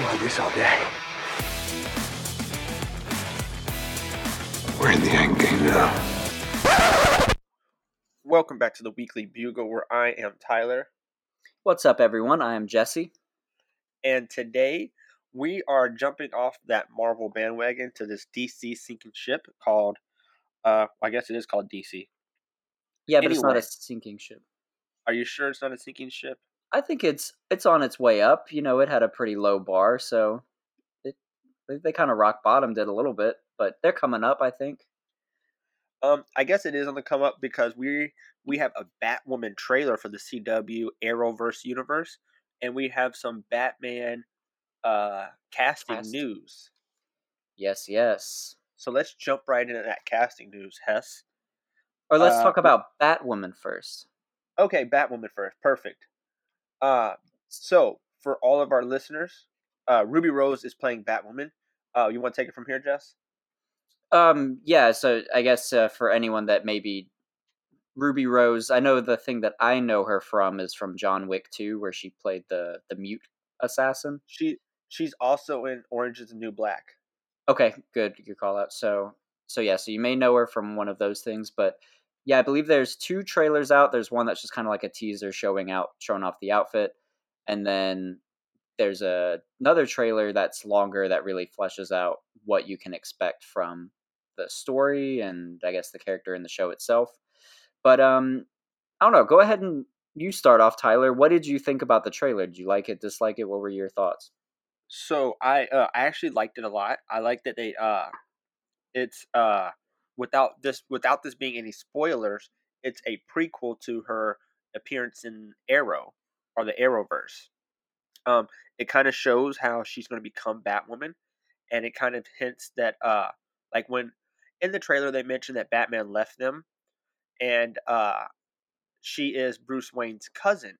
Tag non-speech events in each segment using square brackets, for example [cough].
can do this all day. We're in the end game now. Welcome back to the Weekly Bugle, where I am Tyler, What's up, everyone? I am Jesse. and today we are jumping off that Marvel bandwagon to this DC sinking ship called, uh, I guess it is called DC. Yeah, but it's not a sinking ship. Are you sure it's not a sinking ship? I think it's it's on its way up. You know, it had a pretty low bar, so it they, they kind of rock bottomed it a little bit, but they're coming up. I think. Um, I guess it is on the come up because we we have a Batwoman trailer for the CW Arrowverse universe, and we have some Batman uh casting Cast. news. Yes, yes. So let's jump right into that casting news, Jess. Or let's Uh, talk about Batwoman first. Okay, Batwoman first. Perfect. Uh, so for all of our listeners, uh, Ruby Rose is playing Batwoman. Uh, you want to take it from here, Jess? Um, yeah. So I guess uh, for anyone that maybe Ruby Rose, I know the thing that I know her from is from John Wick 2, where she played the the mute assassin. She she's also in Orange Is the New Black. Okay, good. Good call out. So, so yeah, so you may know her from one of those things, but yeah, I believe there's two trailers out. There's one that's just kind of like a teaser showing out, showing off the outfit, and then there's a another trailer that's longer that really fleshes out what you can expect from the story and I guess the character in the show itself. But um, I don't know. Go ahead and you start off, Tyler. What did you think about the trailer? Did you like it? Dislike it? What were your thoughts? So I uh, I actually liked it a lot. I like that they uh, it's uh, without this without this being any spoilers, it's a prequel to her appearance in Arrow or the Arrowverse. Um, it kind of shows how she's going to become Batwoman, and it kind of hints that uh, like when in the trailer they mentioned that Batman left them, and uh, she is Bruce Wayne's cousin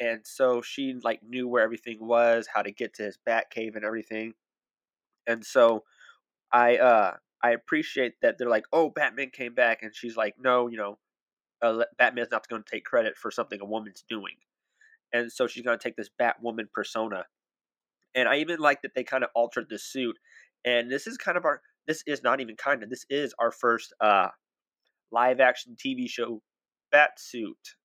and so she like knew where everything was, how to get to his bat cave and everything. And so I uh I appreciate that they're like, "Oh, Batman came back." And she's like, "No, you know, uh, Batman's not going to take credit for something a woman's doing." And so she's going to take this Batwoman persona. And I even like that they kind of altered the suit. And this is kind of our this is not even kind of this is our first uh live action TV show bat suit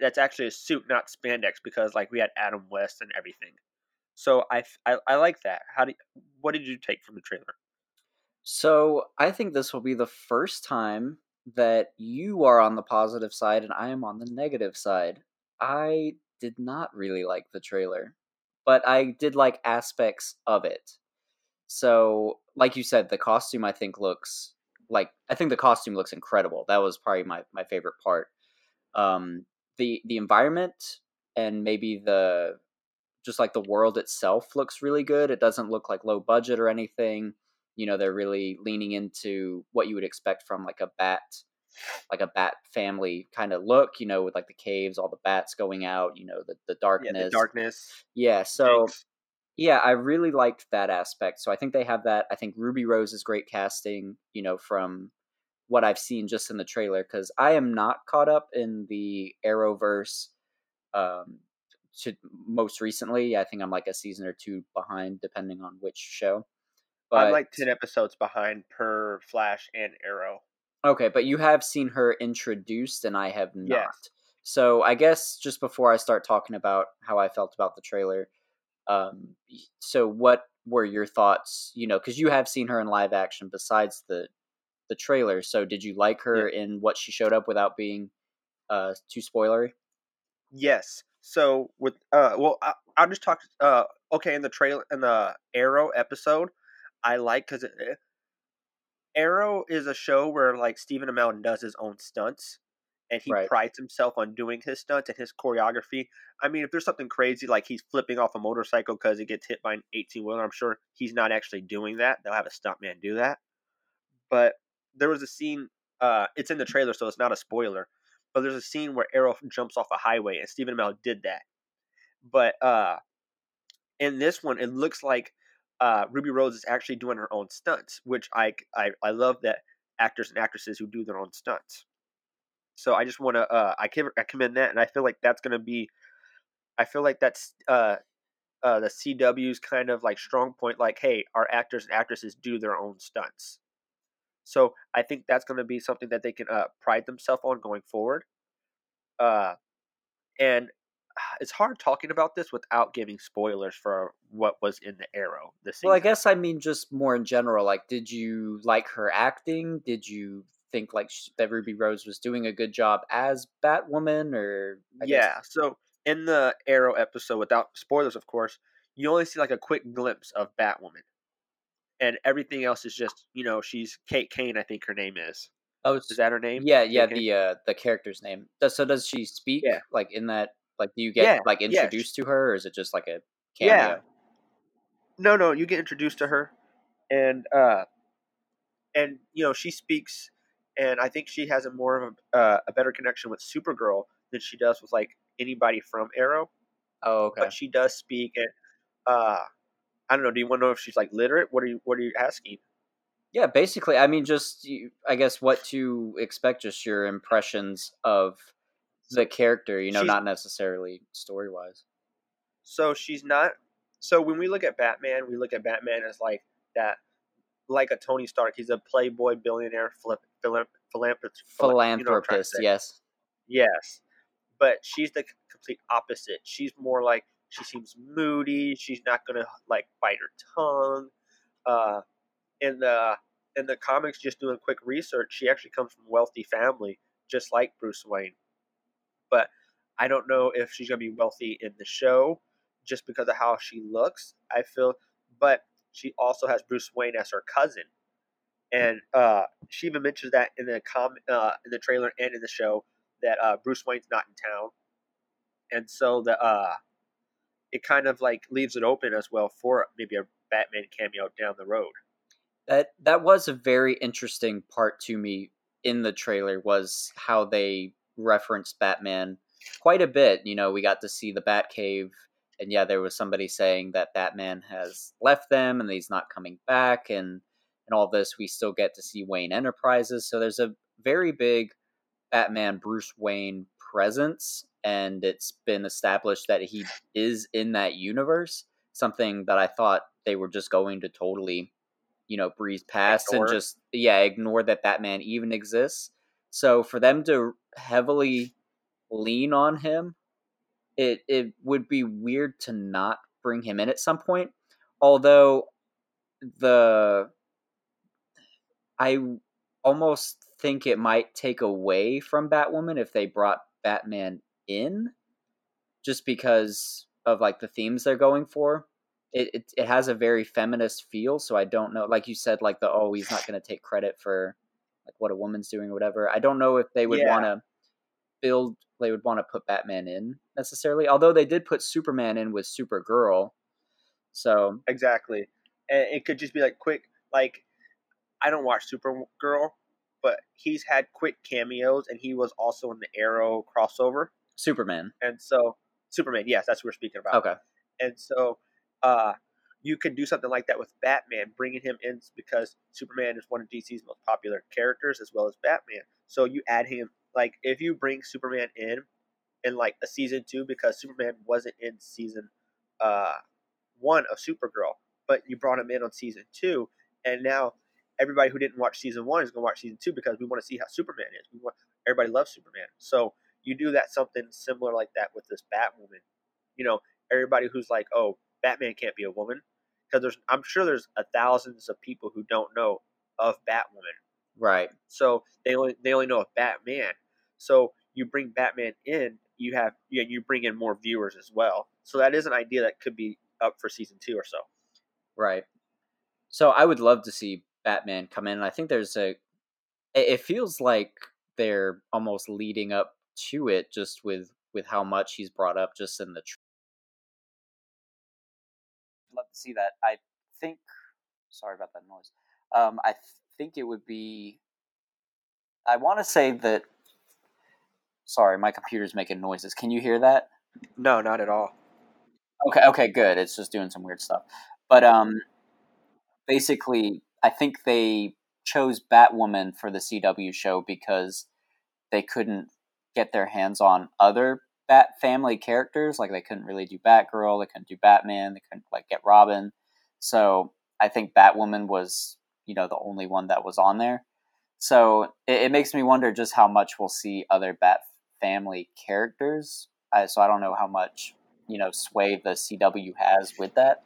that's actually a suit, not spandex, because like we had Adam West and everything. So I I like that. How do what did you take from the trailer? So I think this will be the first time that you are on the positive side and I am on the negative side. I did not really like the trailer, but I did like aspects of it. So, like you said, the costume I think looks like I think the costume looks incredible. That was probably my my favorite part. Um, the the environment and maybe the just like the world itself looks really good. It doesn't look like low budget or anything. You know, they're really leaning into what you would expect from like a bat like a bat family kind of look, you know, with like the caves, all the bats going out, you know, the, the darkness. Yeah, the darkness. Yeah, so Jinx. yeah, I really liked that aspect. So I think they have that. I think Ruby Rose is great casting, you know, from what I've seen just in the trailer because I am not caught up in the Arrowverse. Um, to most recently, I think I'm like a season or two behind, depending on which show. I'm like ten episodes behind per Flash and Arrow. Okay, but you have seen her introduced, and I have not. Yes. So I guess just before I start talking about how I felt about the trailer, um, so what were your thoughts? You know, because you have seen her in live action besides the the trailer. So did you like her in what she showed up without being uh, too spoilery? Yes. So with uh, well, I, I'll just talk. Uh, okay, in the trailer in the Arrow episode, I like because Arrow is a show where like Stephen Amell does his own stunts, and he Right. prides himself on doing his stunts and his choreography. I mean, if there's something crazy like he's flipping off a motorcycle because he gets hit by an 18 wheeler, I'm sure he's not actually doing that. They'll have a stuntman do that. But there was a scene. Uh, it's in the trailer, so it's not a spoiler. But there's a scene where Arrow jumps off a highway, and Stephen Amell did that. But uh, in this one, it looks like uh, Ruby Rose is actually doing her own stunts, which I, I I love that actors and actresses who do their own stunts. So I just want to uh, I, can, I commend that, and I feel like that's going to be, I feel like that's uh, uh, the CW's kind of like strong point, like, hey, our actors and actresses do their own stunts. So I think that's going to be something that they can uh, pride themselves on going forward. Uh, and [sighs] it's hard talking about this without giving spoilers for what was in the Arrow this season. Well, I guess I mean just more in general. Like, did you like her acting? Did you think like sh- that Ruby Rose was doing a good job as Batwoman? Or I guess- yeah. So in the Arrow episode, without spoilers, of course, you only see like a quick glimpse of Batwoman, and everything else is just you know she's Kate Kane, I think her name is. oh, Is that her name? yeah, yeah. Kate Kane? The uh, the character's name. So does she speak? Yeah. Like in that? Like, do you get Yeah, like yeah, introduced to her, or is it just like a cameo? Yeah. No, no, you get introduced to her, and uh, and you know she speaks, and I think she has a more of a uh, a better connection with Supergirl than she does with like anybody from Arrow. Oh, okay. But she does speak, and uh, I don't know. Do you want to know if she's like literate? What are you What are you asking? Yeah, basically, I mean, just I guess what to expect, just your impressions of the character. You know, She's- not necessarily story wise. So she's not. So when we look at Batman, we look at Batman as like that, like a Tony Stark. He's a playboy billionaire, philip, philip, philanthropist. Philanthropist, yes. Yes, but she's the complete opposite. She's more like she seems moody. She's not gonna like bite her tongue. Uh, in the in the comics, just doing quick research, she actually comes from a wealthy family, just like Bruce Wayne. I don't know if she's gonna be wealthy in the show, just because of how she looks. I feel, but she also has Bruce Wayne as her cousin, and uh, she even mentions that in the com uh, in the trailer and in the show that uh, Bruce Wayne's not in town, and so the uh, it kind of like leaves it open as well for maybe a Batman cameo down the road. That that was a very interesting part to me in the trailer was how they referenced Batman quite a bit. You know, we got to see the Batcave, and yeah, there was somebody saying that Batman has left them and he's not coming back, and and all this. We still get to see Wayne Enterprises, so there's a very big Batman Bruce Wayne presence, and it's been established that he is in that universe. Something that I thought they were just going to totally, you know, breeze past Ignore. and just yeah, ignore that Batman even exists. So for them to heavily lean on him, it it would be weird to not bring him in at some point. Although the I almost think it might take away from Batwoman if they brought Batman in, just because of like the themes they're going for. It it, it has a very feminist feel, so I don't know. Like you said, like the oh, he's not going to take credit for like what a woman's doing or whatever. I don't know if they would Yeah. want to build. They would want to put Batman in necessarily. Although they did put Superman in with Supergirl, so Exactly, and it could just be like quick. Like I don't watch Supergirl, but he's had quick cameos, and he was also in the Arrow crossover, Superman. and so Superman. Yes, that's what we're speaking about. Okay. and so uh, you could do something like that with Batman, bringing him in because Superman is one of DC's most popular characters as well as Batman. So you add him like if you bring Superman in in like a season two because Superman wasn't in season uh, one of Supergirl, but you brought him in on season two, and now everybody who didn't watch season one is to watch season two because we want to see how Superman is. We want everybody loves Superman, so you do that something similar like that with this Batwoman. You know, everybody who's like, "Oh, Batman can't be a woman," because there's, I'm sure there's a thousands of people who don't know of Batwoman. Right. So they only they only know of Batman. So you bring Batman in, you have yeah, you bring in more viewers as well. So that is an idea that could be up for season two or so. Right. So I would love to see Batman come in. and I think there's a. It it feels like they're almost leading up to it, just with with how much he's brought up, just in the. Tr- love to see that. I think. Sorry about that noise. Um, I th- think it would be. I want to say that. Sorry, my computer's making noises. Can you hear that? No, not at all. Okay, okay, good. It's just doing some weird stuff. But um basically I think they chose Batwoman for the CW show because they couldn't get their hands on other Bat family characters. Like they couldn't really do Batgirl, they couldn't do Batman, they couldn't like get Robin. So I think Batwoman was, you know, the only one that was on there. So it, it makes me wonder just how much we'll see other Bat family characters. Uh, so I don't know how much you know sway the CW has with that.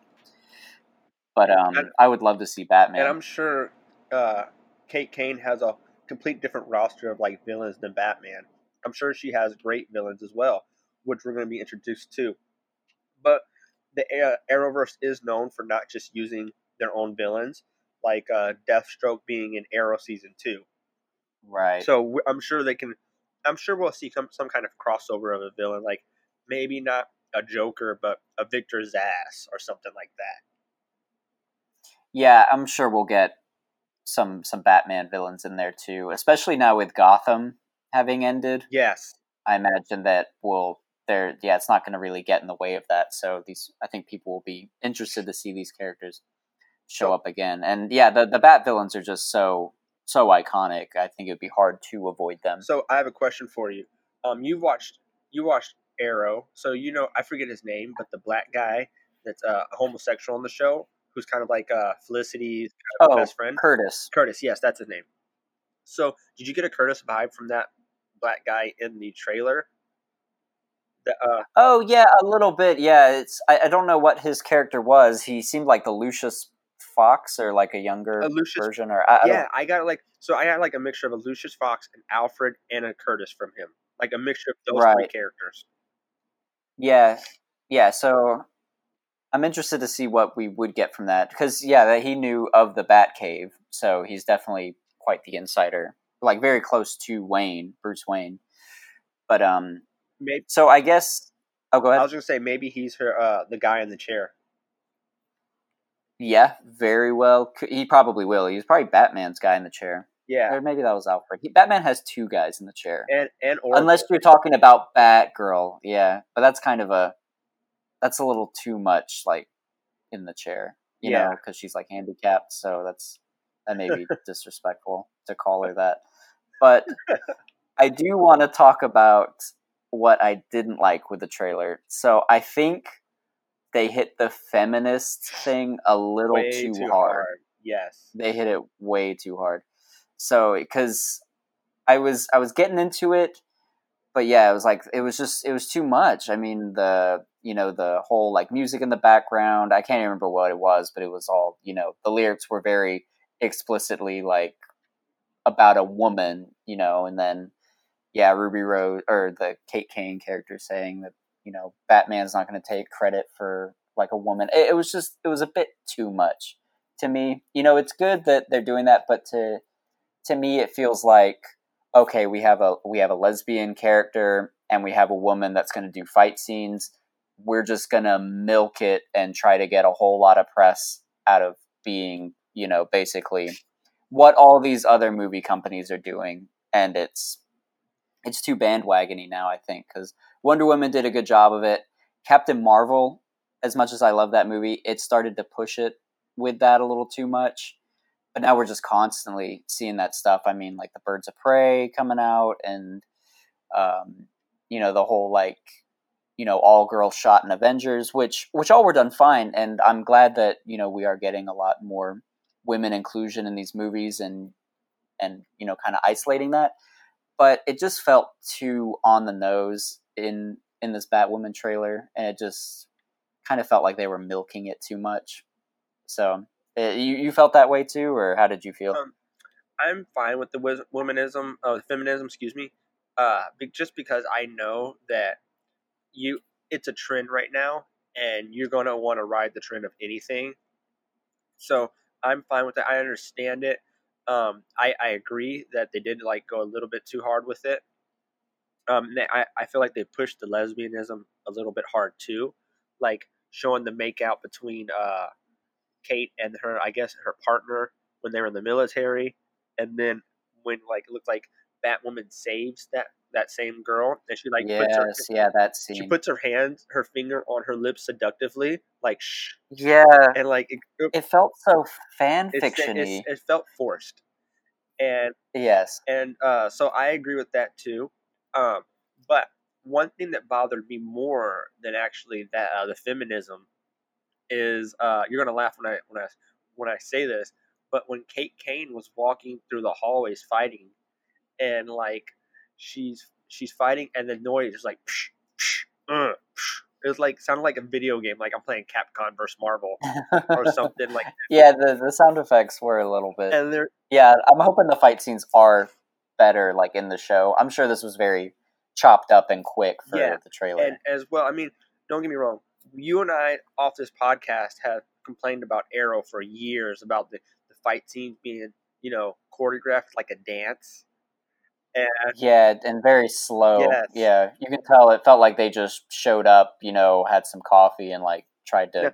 But um, And- I would love to see Batman. And I'm sure uh, Kate Kane has a complete different roster of like villains than Batman. I'm sure she has great villains as well, which we're going to be introduced to. But the uh, Arrowverse is known for not just using their own villains, like uh, Deathstroke being in Arrow season two. right. So I'm sure they can. I'm sure we'll see some some kind of crossover of a villain, like maybe not a Joker, but a Victor Zsasz or something like that. Yeah, I'm sure we'll get some some Batman villains in there too, especially now with Gotham having ended. Yes, I imagine that will there yeah, it's not going to really get in the way of that. So these I think people will be interested to see these characters show up again. And yeah, the the Bat villains are just so so iconic. I think it would be hard to avoid them. So I have a question for you. Um, you watched you watched Arrow, so you know I forget his name, but the black guy that's uh, a homosexual on the show, who's kind of like uh, Felicity's kind of Oh, best friend, Curtis. Curtis. Yes, that's his name. So did you get a Curtis vibe from that black guy in the trailer? The, uh, Oh yeah, a little bit. Yeah, it's I, I don't know what his character was. He seemed like the Lucius Fox or like a younger A Lucius- version or I, I yeah, I got like so I got like a mixture of a Lucius Fox, and Alfred, and a Curtis from him, like a mixture of those three characters. Yeah, yeah. So I'm interested to see what we would get from that because yeah, that he knew of the Batcave, so he's definitely quite the insider, like very close to Wayne, Bruce Wayne. But um, Maybe so I guess. Oh, go ahead. I was gonna say maybe he's her uh, the guy in the chair. Yeah, very well. He probably will. He's probably Batman's guy in the chair, Yeah, or maybe that was Alfred. He, Batman has two guys in the chair. and and Oracle. Unless you're talking about Batgirl, yeah, but that's kind of a that's a little too much, like in the chair, you know, Yeah. because she's like handicapped. So that's that may be [laughs] disrespectful to call her that. But I do want to talk about what I didn't like with the trailer. So I think they hit the feminist thing a little way too, too hard hard. Yes. they hit it way too hard. So because I was I was getting into it, but yeah, it was like it was just it was too much. I mean the you know the whole like music in the background. I can't even remember what it was, but it was all you know the lyrics were very explicitly like about a woman, you know, and then yeah, Ruby Rose or the Kate Kane character saying that you know Batman's not going to take credit for like a woman. It, it was just it was a bit too much to me. You know, it's good that they're doing that, but to to me it feels like okay, we have a we have a lesbian character and we have a woman that's going to do fight scenes. We're just going to milk it and try to get a whole lot of press out of being, you know, basically what all these other movie companies are doing and it's it's too bandwagony now, I think, cuz Wonder Woman did a good job of it. Captain Marvel, as much as I love that movie, it started to push it with that a little too much. But now we're just constantly seeing that stuff. I mean, like the Birds of Prey coming out, and um, you know the whole like you know all girls shot in Avengers, which which all were done fine, and I'm glad that you know we are getting a lot more women inclusion in these movies and and you know kind of isolating that. But it just felt too on the nose in in this Batwoman trailer, and it just kind of felt like they were milking it too much. So uh, you you felt that way too, or how did you feel? Um, I'm fine with the womanism, uh, feminism, excuse me, uh, just because I know that you it's a trend right now, and you're gonna want to ride the trend of anything. So I'm fine with that. I understand it. Um, I I agree that they did like go a little bit too hard with it. Um, I I feel like they pushed the lesbianism a little bit hard too, like showing the makeout between uh Kate and her I guess her partner when they were in the military, and then when like it looked like Batwoman saves that that same girl, and she like puts her, yes, yeah, that she puts her hand, her finger on her lips seductively, like shh, yeah, and like it, it, it felt so fan fiction-y. it's- it felt forced, and yes, and uh, so I agree with that too. Um, but one thing that bothered me more than actually that uh, the feminism is uh, you're gonna laugh when I when I when I say this, but when Kate Kane was walking through the hallways fighting, and like she's she's fighting, and the noise is like, psh, psh, uh, psh. it was like sounded like a video game, like I'm playing Capcom versus Marvel [laughs] or something like. yeah, the the sound effects were a little bit. And there, yeah, I'm hoping the fight scenes are better, like in the show. I'm sure this was very chopped up and quick for Yeah, the trailer. and as well, I mean, don't get me wrong. You and I off this podcast have complained about Arrow for years about the, the fight scenes being, you know, choreographed like a dance. And yeah, and very slow. Yes. Yeah, you can tell it felt like they just showed up, you know, had some coffee and like tried to Yeah.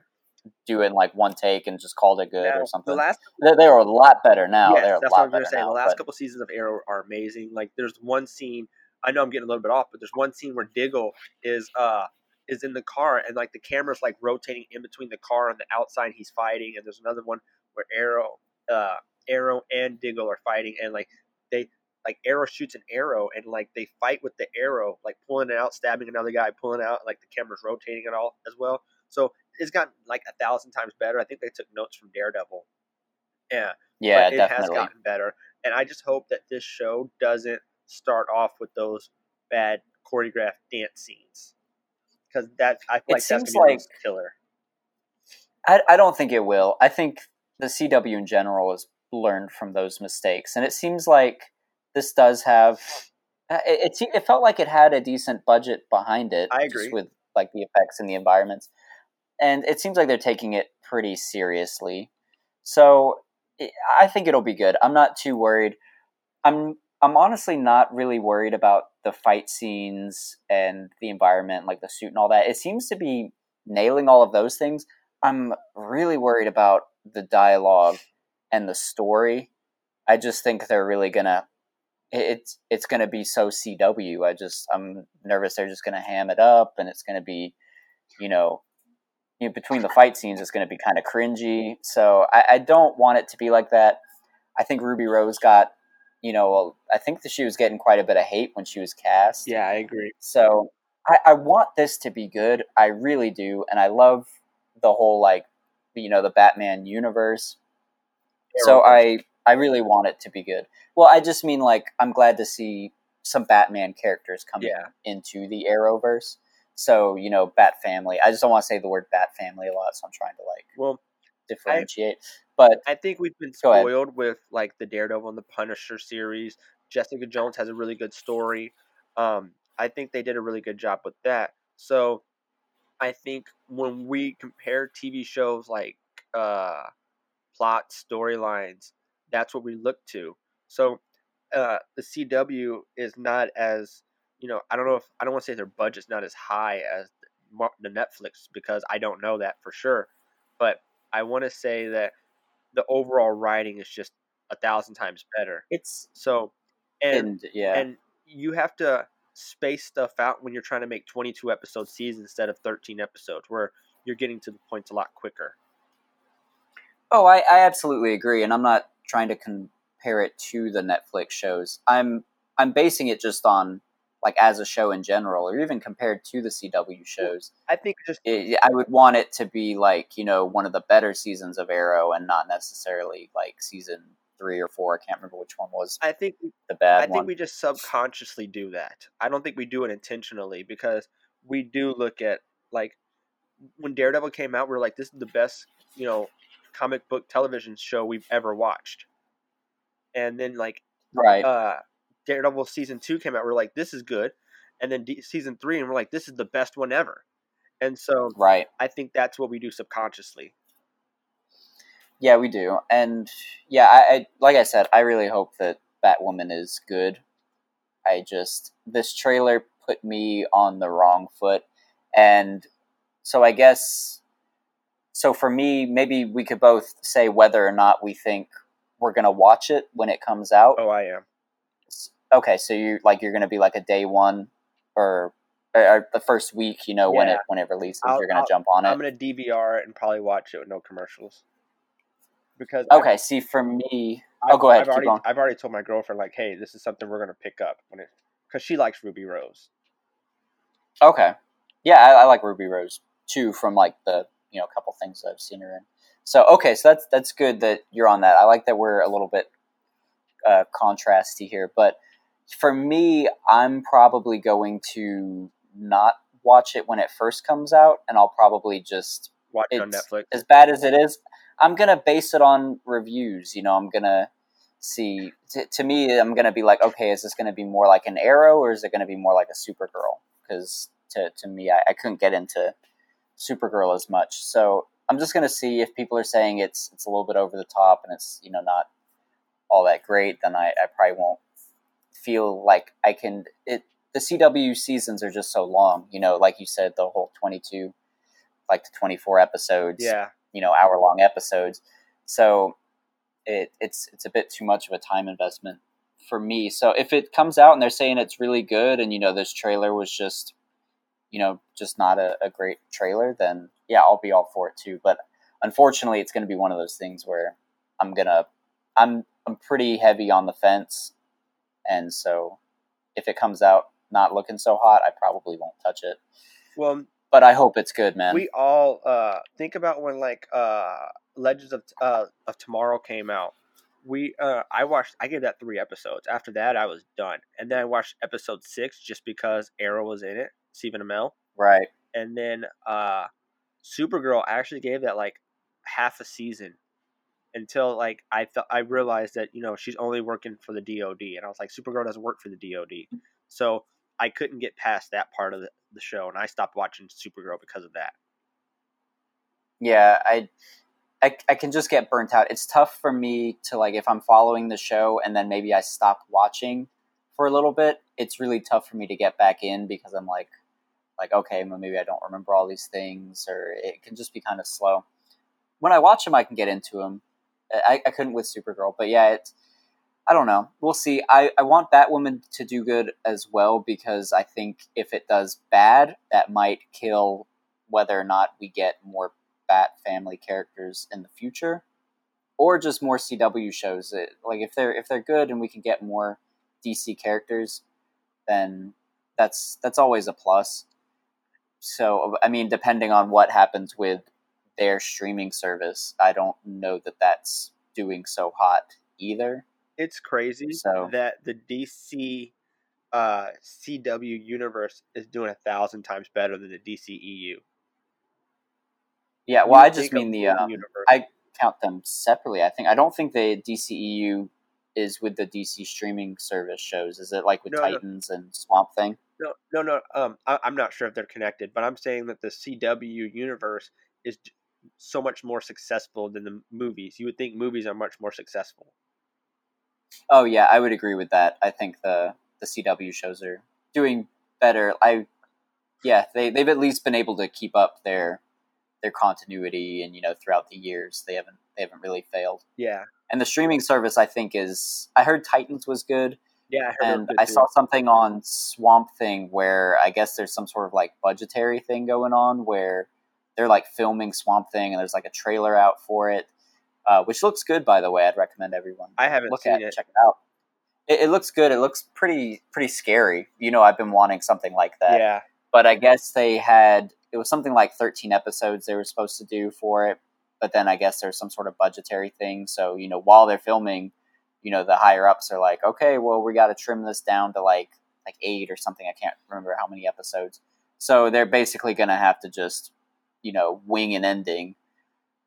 Do it in like one take and just called it good now, or something. the last they, they were a lot better now. Yes, They're a that's what I lot was gonna say. now. the last but- couple seasons of Arrow are amazing. Like there's one scene. I know I'm getting a little bit off, but there's one scene where Diggle is uh is in the car and like the camera's like rotating in between the car and the outside he's fighting, and there's another one where Arrow uh Arrow and Diggle are fighting and like they like Arrow shoots an arrow and like they fight with the arrow, like pulling it out, stabbing another guy, pulling out, like the camera's rotating it all as well. So it's gotten like a thousand times better. I think they took notes from Daredevil. Yeah yeah, but it has gotten better. And I just hope that this show doesn't start off with those bad choreographed dance scenes because that I feel It like that's gonna be like- killer. I, I don't think it will. I think the CW in general has learned from those mistakes, and it seems like this does have. uh, It, it, it felt like it had a decent budget behind it. I just agree. with like the effects and the environments, and it seems like they're taking it pretty seriously. So I think it'll be good. I'm not too worried. I'm I'm honestly not really worried about the fight scenes and the environment, like the suit and all that. It seems to be nailing all of those things. I'm really worried about the dialogue and the story. I just think they're really gonna it's it's gonna be so CW. I just I'm nervous they're just gonna ham it up and it's gonna be, you know, you between the fight scenes it's gonna be kind of cringy. So I, I don't want it to be like that. I think Ruby Rose got, you know, I think that she was getting quite a bit of hate when she was cast. Yeah, I agree. So I, I want this to be good. I really do, and I love the whole like, you know, the Batman universe. So I I really want it to be good. Well, I just mean like I'm glad to see some Batman characters coming Yeah. into the Arrowverse. So you know, Bat Family. I just don't want to say the word Bat Family a lot, so I'm trying to like Well, differentiate. but I think we've been spoiled with like the Daredevil and the Punisher series. Jessica Jones has a really good story. Um, I think they did a really good job with that. So I think when we compare TV shows like uh, plot storylines, that's what we look to. So uh, the CW is not as you know. I don't know if I don't want to say their budget's not as high as the Netflix because I don't know that for sure. But I want to say that the overall writing is just a thousand times better. it's So, and and yeah, and you have to space stuff out when you're trying to make 22 episode seasons instead of 13 episodes, where you're getting to the points a lot quicker. Oh, I, I absolutely agree, and I'm not trying to compare it to the Netflix shows. I'm I'm basing it just on like as a show in general, or even compared to the CW shows. I think just It, I would want it to be like you know one of the better seasons of Arrow, and not necessarily like season three or four. I can't remember which one was I think the bad I think one. we just subconsciously do that. I don't think we do it intentionally because we do look at like when Daredevil came out, we are like, this is the best, you know, comic book television show we've ever watched. And then like right. uh Daredevil season two came out, we are like, this is good. And then D- season three, and we're like, this is the best one ever. And so right. I think that's what we do subconsciously. Yeah, we do, and yeah, I, I like I said, I really hope that Batwoman is good. I just this trailer put me on the wrong foot, and so I guess so for me, maybe we could both say whether or not we think we're gonna watch it when it comes out. Oh, I am. Okay, so you like you're gonna be like a day one or, or the first week, you know, when it when it releases, I'll- you're gonna I'll- jump on it. I'm gonna DVR it and probably watch it with no commercials. Because okay, see, for me, I've, Oh, go ahead, I've already, going. I've already told my girlfriend like, hey, this is something we're gonna pick up when it, because she likes Ruby Rose. Okay. Yeah, I, I like Ruby Rose too from like the you know a couple things that I've seen her in. So okay, so that's that's good that you're on that. I like that we're a little bit uh, contrasty here, but for me, I'm probably going to not watch it when it first comes out, and I'll probably just Watch it on Netflix. as bad as it is. I'm gonna base it on reviews. You know, I'm gonna see. T- to me, I'm gonna be like, okay, is this gonna be more like an Arrow, or is it gonna be more like a Supergirl? Because to to me, I, I couldn't get into Supergirl as much. So I'm just gonna see if people are saying it's it's a little bit over the top and it's you know not all that great. Then I, I probably won't feel like I can. It the CW seasons are just so long. You know, like you said, the whole 22, like the 24 episodes yeah, you know hour long episodes so it, it's it's a bit too much of a time investment for me so if it comes out and they're saying it's really good and you know this trailer was just you know just not a, a great trailer then yeah i'll be all for it too but unfortunately it's going to be one of those things where i'm gonna i'm i'm pretty heavy on the fence and so if it comes out not looking so hot i probably won't touch it well, but i hope it's good man we all uh, think about when like uh, Legends of uh, of Tomorrow came out. We uh, I watched. I gave that three episodes. After that, I was done, and then I watched episode six just because Arrow was in it, Stephen Amell, right and then uh, Supergirl. I actually gave that like half a season until like I felt I realized that you know she's only working for the DoD, and I was like, Supergirl doesn't work for the DoD, mm. so I couldn't get past that part of the, the show, and I stopped watching Supergirl because of that. yeah I, I i can just get burnt out. It's tough for me to like if i'm following the show and then maybe i stop watching for a little bit it's really tough for me to get back in because i'm like like okay well maybe i don't remember all these things or it can just be kind of slow. When i watch them i can get into them i, I couldn't with supergirl but yeah I don't know. We'll see. I, I want Batwoman to do good as well because I think if it does bad, that might kill whether or not we get more Bat family characters in the future, or just more CW shows. It, like if they're if they're good and we can get more DC characters, then that's that's always a plus. So I mean, depending on what happens with their streaming service, I don't know that that's doing so hot either. It's crazy So- that the DC uh, CW universe is doing a thousand times better than the DCEU. Yeah, well, I just mean the um. I count them separately. I think I don't think the DCEU is with the DC streaming service shows. Is it like with No, no. Titans and Swamp Thing? no, no, no. Um, I, I'm not sure if they're connected, but I'm saying that the CW universe is so much more successful than the movies. You would think movies are much more successful. Oh yeah, I would agree with that. I think the the CW shows are doing better. I yeah, they they've at least been able to keep up their their continuity and you know throughout the years they haven't they haven't really failed. Yeah, And the streaming service I think is I heard Titans was good. yeah. I heard and I saw something on Swamp Thing where I guess there's some sort of like budgetary thing going on where they're like filming Swamp Thing and there's like a trailer out for it, uh, which looks good by the way. I'd recommend everyone I haven't look seen at it. it, check it out. It, it looks good. It looks pretty pretty scary. You know, I've been wanting something like that. Yeah, But I guess they had it was something like 13 episodes they were supposed to do for it. But then I guess there's some sort of budgetary thing. So you know, while they're filming, you know, the higher ups are like, okay, well, we got to trim this down to like like eight or something. I can't remember how many episodes. So they're basically going to have to just, you know, wing an ending.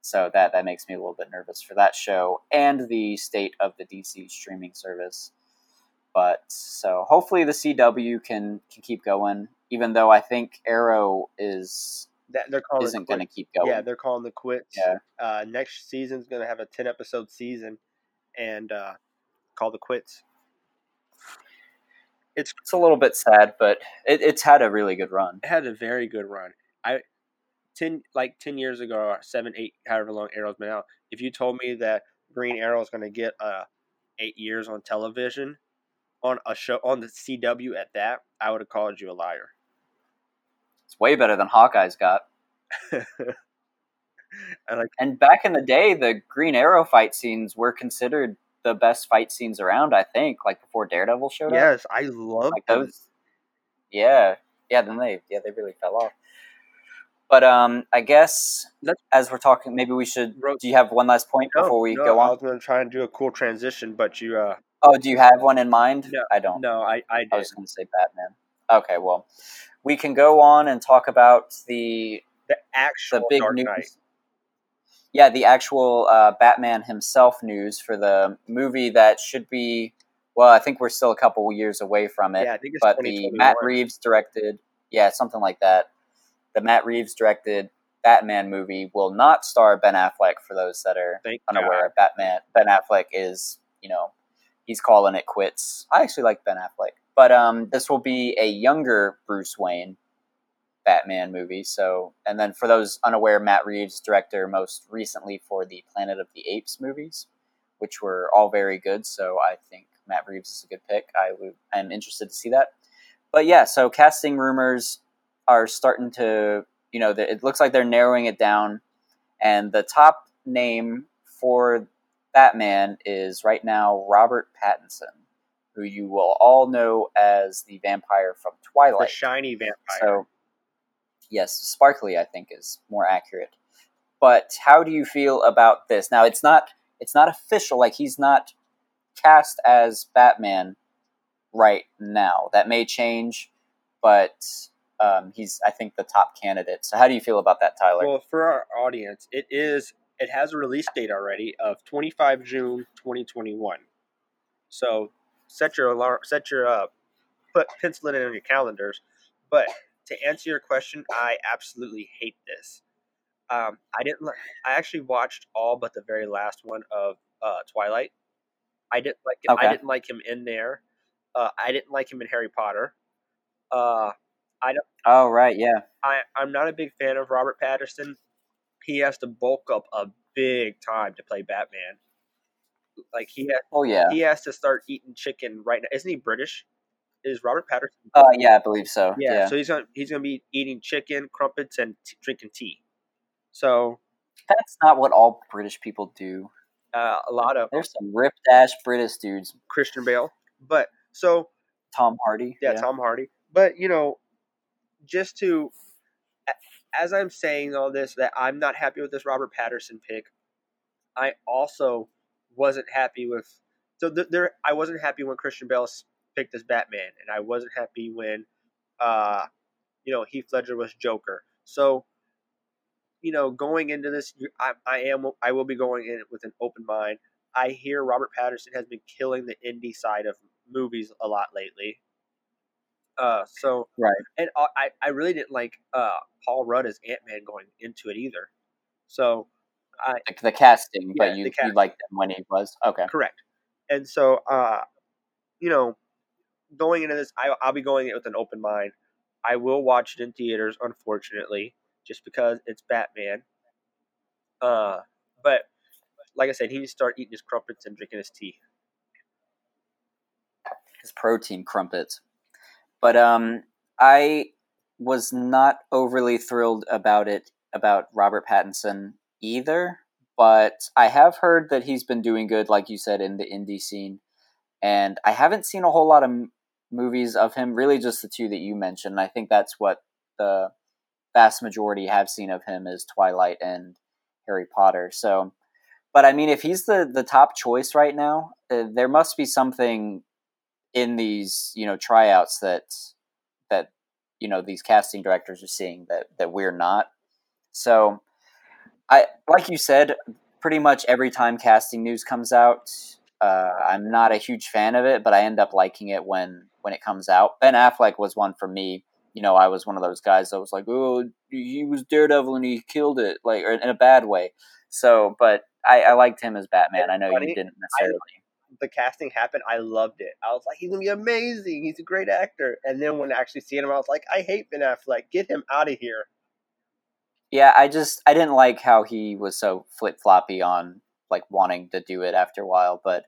So that that makes me a little bit nervous for that show and the state of the DC streaming service. But so hopefully the CW can can keep going, even though I think Arrow is that they're calling isn't going to keep going. Yeah, they're calling the quits. Yeah. Uh, next season's gonna have a ten episode season, and uh, call the quits. It's It's a little bit sad, but it, it's had a really good run. it had a very good run. I ten like ten years ago, or seven, eight, however long Arrow's been out. If you told me that Green Arrow is going to get uh eight years on television, on a show on the CW at that, I would have called you a liar. It's way better than Hawkeye's got. [laughs] I like And back in the day, the Green Arrow fight scenes were considered the best fight scenes around. I think, like before Daredevil showed up. yes, I love like those. Yeah, yeah, then they yeah they really fell off. But um, I guess Let's- as we're talking, maybe we should. Do you have one last point No, before we no, go on? I was going to try and do a cool transition, but you, uh, Oh, do you have one in mind? No, I don't. no, I, I I was going to say Batman. Okay, well, we can go on and talk about the The actual the big Dark news. Knight. Yeah, the actual uh, Batman himself news for the movie that should be. Well, I think we're still a couple years away from it. Yeah, I think it's but the Matt Reeves directed, yeah, something like that. The Matt Reeves directed Batman movie will not star Ben Affleck. For those that are Thank unaware, Batman Ben Affleck is, you know, he's calling it quits. I actually like Ben Affleck, but um, this will be a younger Bruce Wayne Batman movie. So, and then for those unaware, Matt Reeves director most recently for the Planet of the Apes movies, which were all very good. So I think Matt Reeves is a good pick. I would, I'm interested to see that. But yeah, so casting rumors are starting to, you know, the, it looks like they're narrowing it down, and the top name for Batman is right now Robert Pattinson, who you will all know as the vampire from Twilight. The shiny vampire. So, yes, sparkly I think is more accurate. But how do you feel about this? Now, it's not it's not official. Like he's not cast as Batman right now. That may change, but um, he's I think the top candidate. So, how do you feel about that, Tyler? well, for our audience, it is it has a release date already of 25 June 2021. So set your alarm, set your uh, put pencil it in on your calendars. But to answer your question, I absolutely hate this. Um, I didn't. li- I actually watched all but the very last one of uh, Twilight. I didn't like. Him, I didn't like him in there. Uh, I didn't like him in Harry Potter. Uh, oh, right, yeah. I, I'm not a big fan of Robert Patterson. He has to bulk up a big time to play Batman. Like he has, Oh, yeah. he has to start eating chicken right now. Isn't he British? Is Robert Patterson? Uh, yeah, I believe so. yeah, Yeah. So he's gonna he's gonna be eating chicken, crumpets, and t- drinking tea. So That's not what all British people do. uh, a lot of There's some ripped ass British dudes. Christian Bale, but so Tom Hardy. yeah, Tom Hardy. But you know, just to as I'm saying all this, that I'm not happy with this Robert Patterson pick. I also wasn't happy with so th- there. I wasn't happy when Christian Bale picked as Batman, and I wasn't happy when, uh, you know, Heath Ledger was Joker. So, you know, going into this, I, I am I will be going in with an open mind. I hear Robert Patterson has been killing the indie side of movies a lot lately. Uh, so Right. and uh, I I really didn't like uh Paul Rudd as Ant Man going into it either. So I The, the casting, Yeah, but you, the you liked him when he was. Okay. correct, and so uh, you know, going into this, I, I'll be going in with an open mind. I will watch it in theaters, unfortunately, just because it's Batman. Uh, but like I said, he needs to start eating his crumpets and drinking his tea. his protein crumpets. But um, I was not overly thrilled about it about Robert Pattinson either. But I have heard that he's been doing good, like you said, in the indie scene. And I haven't seen a whole lot of movies of him. Really, just the two that you mentioned. I think that's what the vast majority have seen of him is Twilight and Harry Potter. So, but I mean, if he's the the top choice right now, uh, there must be something in these you know tryouts that that you know these casting directors are seeing that that we're not. So i like you said pretty much every time casting news comes out uh, i'm not a huge fan of it but i end up liking it when when it comes out. Ben affleck was one for me. You know i was one of those guys that was like oh he was daredevil and he killed it like in a bad way. So but i, I liked him as batman. I know Funny, you didn't necessarily The casting happened. I loved it. I was like, he's gonna be amazing. He's a great actor. And then when I actually seeing him, I was like, I hate Ben Affleck. Get him out of here. Yeah, I just I didn't like how he was so flip floppy on like wanting to do it after a while, but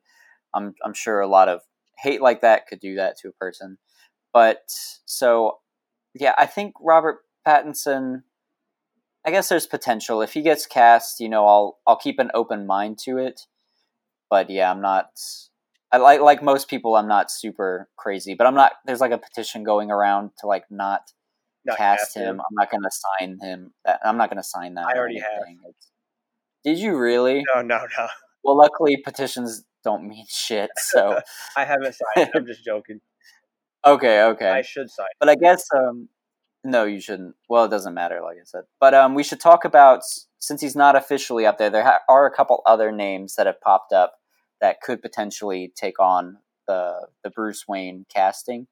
I'm I'm sure a lot of hate like that could do that to a person. But so yeah, I think Robert Pattinson I guess there's potential. If he gets cast, you know, I'll I'll keep an open mind to it. But yeah, I'm not I like like most people I'm not super crazy, but I'm not there's like a petition going around to like not Not cast him. him. I'm not gonna sign him. That I'm not gonna sign that. I already have. It's- Did you really? No, no, no. Well, luckily petitions don't mean [laughs] shit. So [laughs] I haven't signed. I'm just joking. [laughs] okay, okay. I should sign. But I guess um, no, you shouldn't. Well, it doesn't matter, like I said. But um, we should talk about since he's not officially up there. There ha- are a couple other names that have popped up that could potentially take on the the Bruce Wayne casting.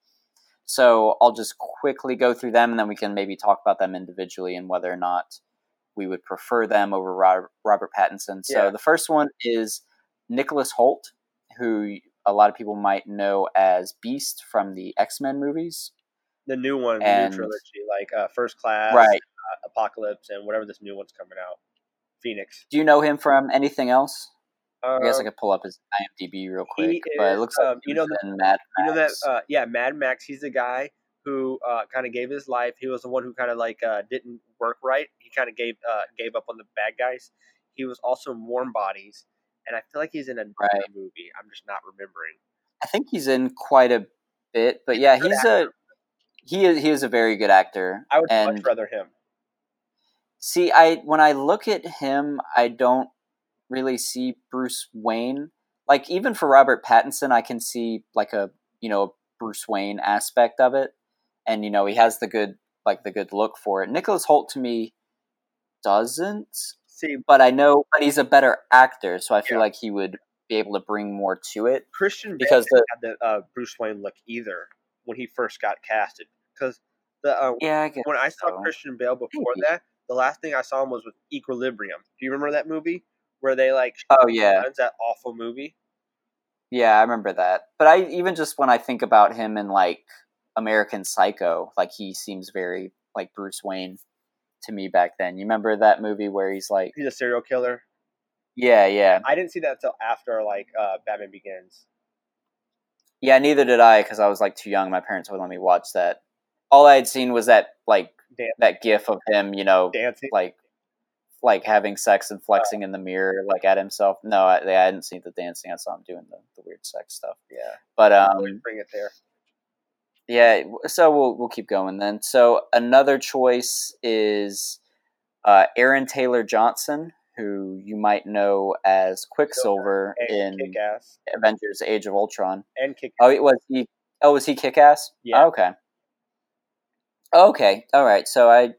So I'll just quickly go through them, and then we can maybe talk about them individually and whether or not we would prefer them over Robert, Robert Pattinson. So Yeah. the first one is Nicholas Hoult, who a lot of people might know as Beast from the X Men movies. The new one, the new trilogy, like uh, First Class, Right. Uh, Apocalypse, and whatever this new one's coming out. Phoenix. Do you know him from anything else? Um, I guess I could pull up his IMDb real quick, but it is, looks like um, you know in Mad you know that, uh, yeah, Mad Max. He's the guy who uh, kind of gave his life. He was the one who kind of like uh, didn't work right. He kind of gave uh, gave up on the bad guys. He was also in Warm Bodies, and I feel like he's in another Right. movie. I'm just not remembering. I think he's in quite a bit, but yeah, he's a he is he is a very good actor. I would and much rather him. See, I when I look at him, I don't really see Bruce Wayne. Like even for Robert Pattinson, I can see like a you know Bruce Wayne aspect of it, and you know he has the good like the good look for it. Nicholas Hoult to me doesn't. See, but I know, but he's a better actor, so I feel Yeah. like he would be able to bring more to it. Christian Bale Because didn't the- have the uh, Bruce Wayne look either when he first got casted. Because the uh, Yeah, I when I saw so. Christian Bale before Maybe. that, the last thing I saw him was with Equilibrium. Do you remember that movie where they like? Oh yeah, guns, that awful movie. yeah, I remember that. But I even just when I think about him in like American Psycho, like he seems very like Bruce Wayne to me back then. You remember that movie where he's like, He's a serial killer. yeah, yeah, I didn't see that until after like uh, Batman Begins. yeah. Neither did I because I was like too young. My parents wouldn't let me watch that. All I had seen was that like that gif of him, you know, Dancing. like like having sex and flexing in the mirror like at himself no i, I hadn't seen the dancing i saw him doing the, the weird sex stuff yeah. but um bring it there. yeah so we'll we'll keep going then so another choice is uh aaron taylor johnson who you might know as quicksilver in kick ass. avengers age of ultron And kick. oh it was he oh was he kick-ass Yeah. okay okay all right so i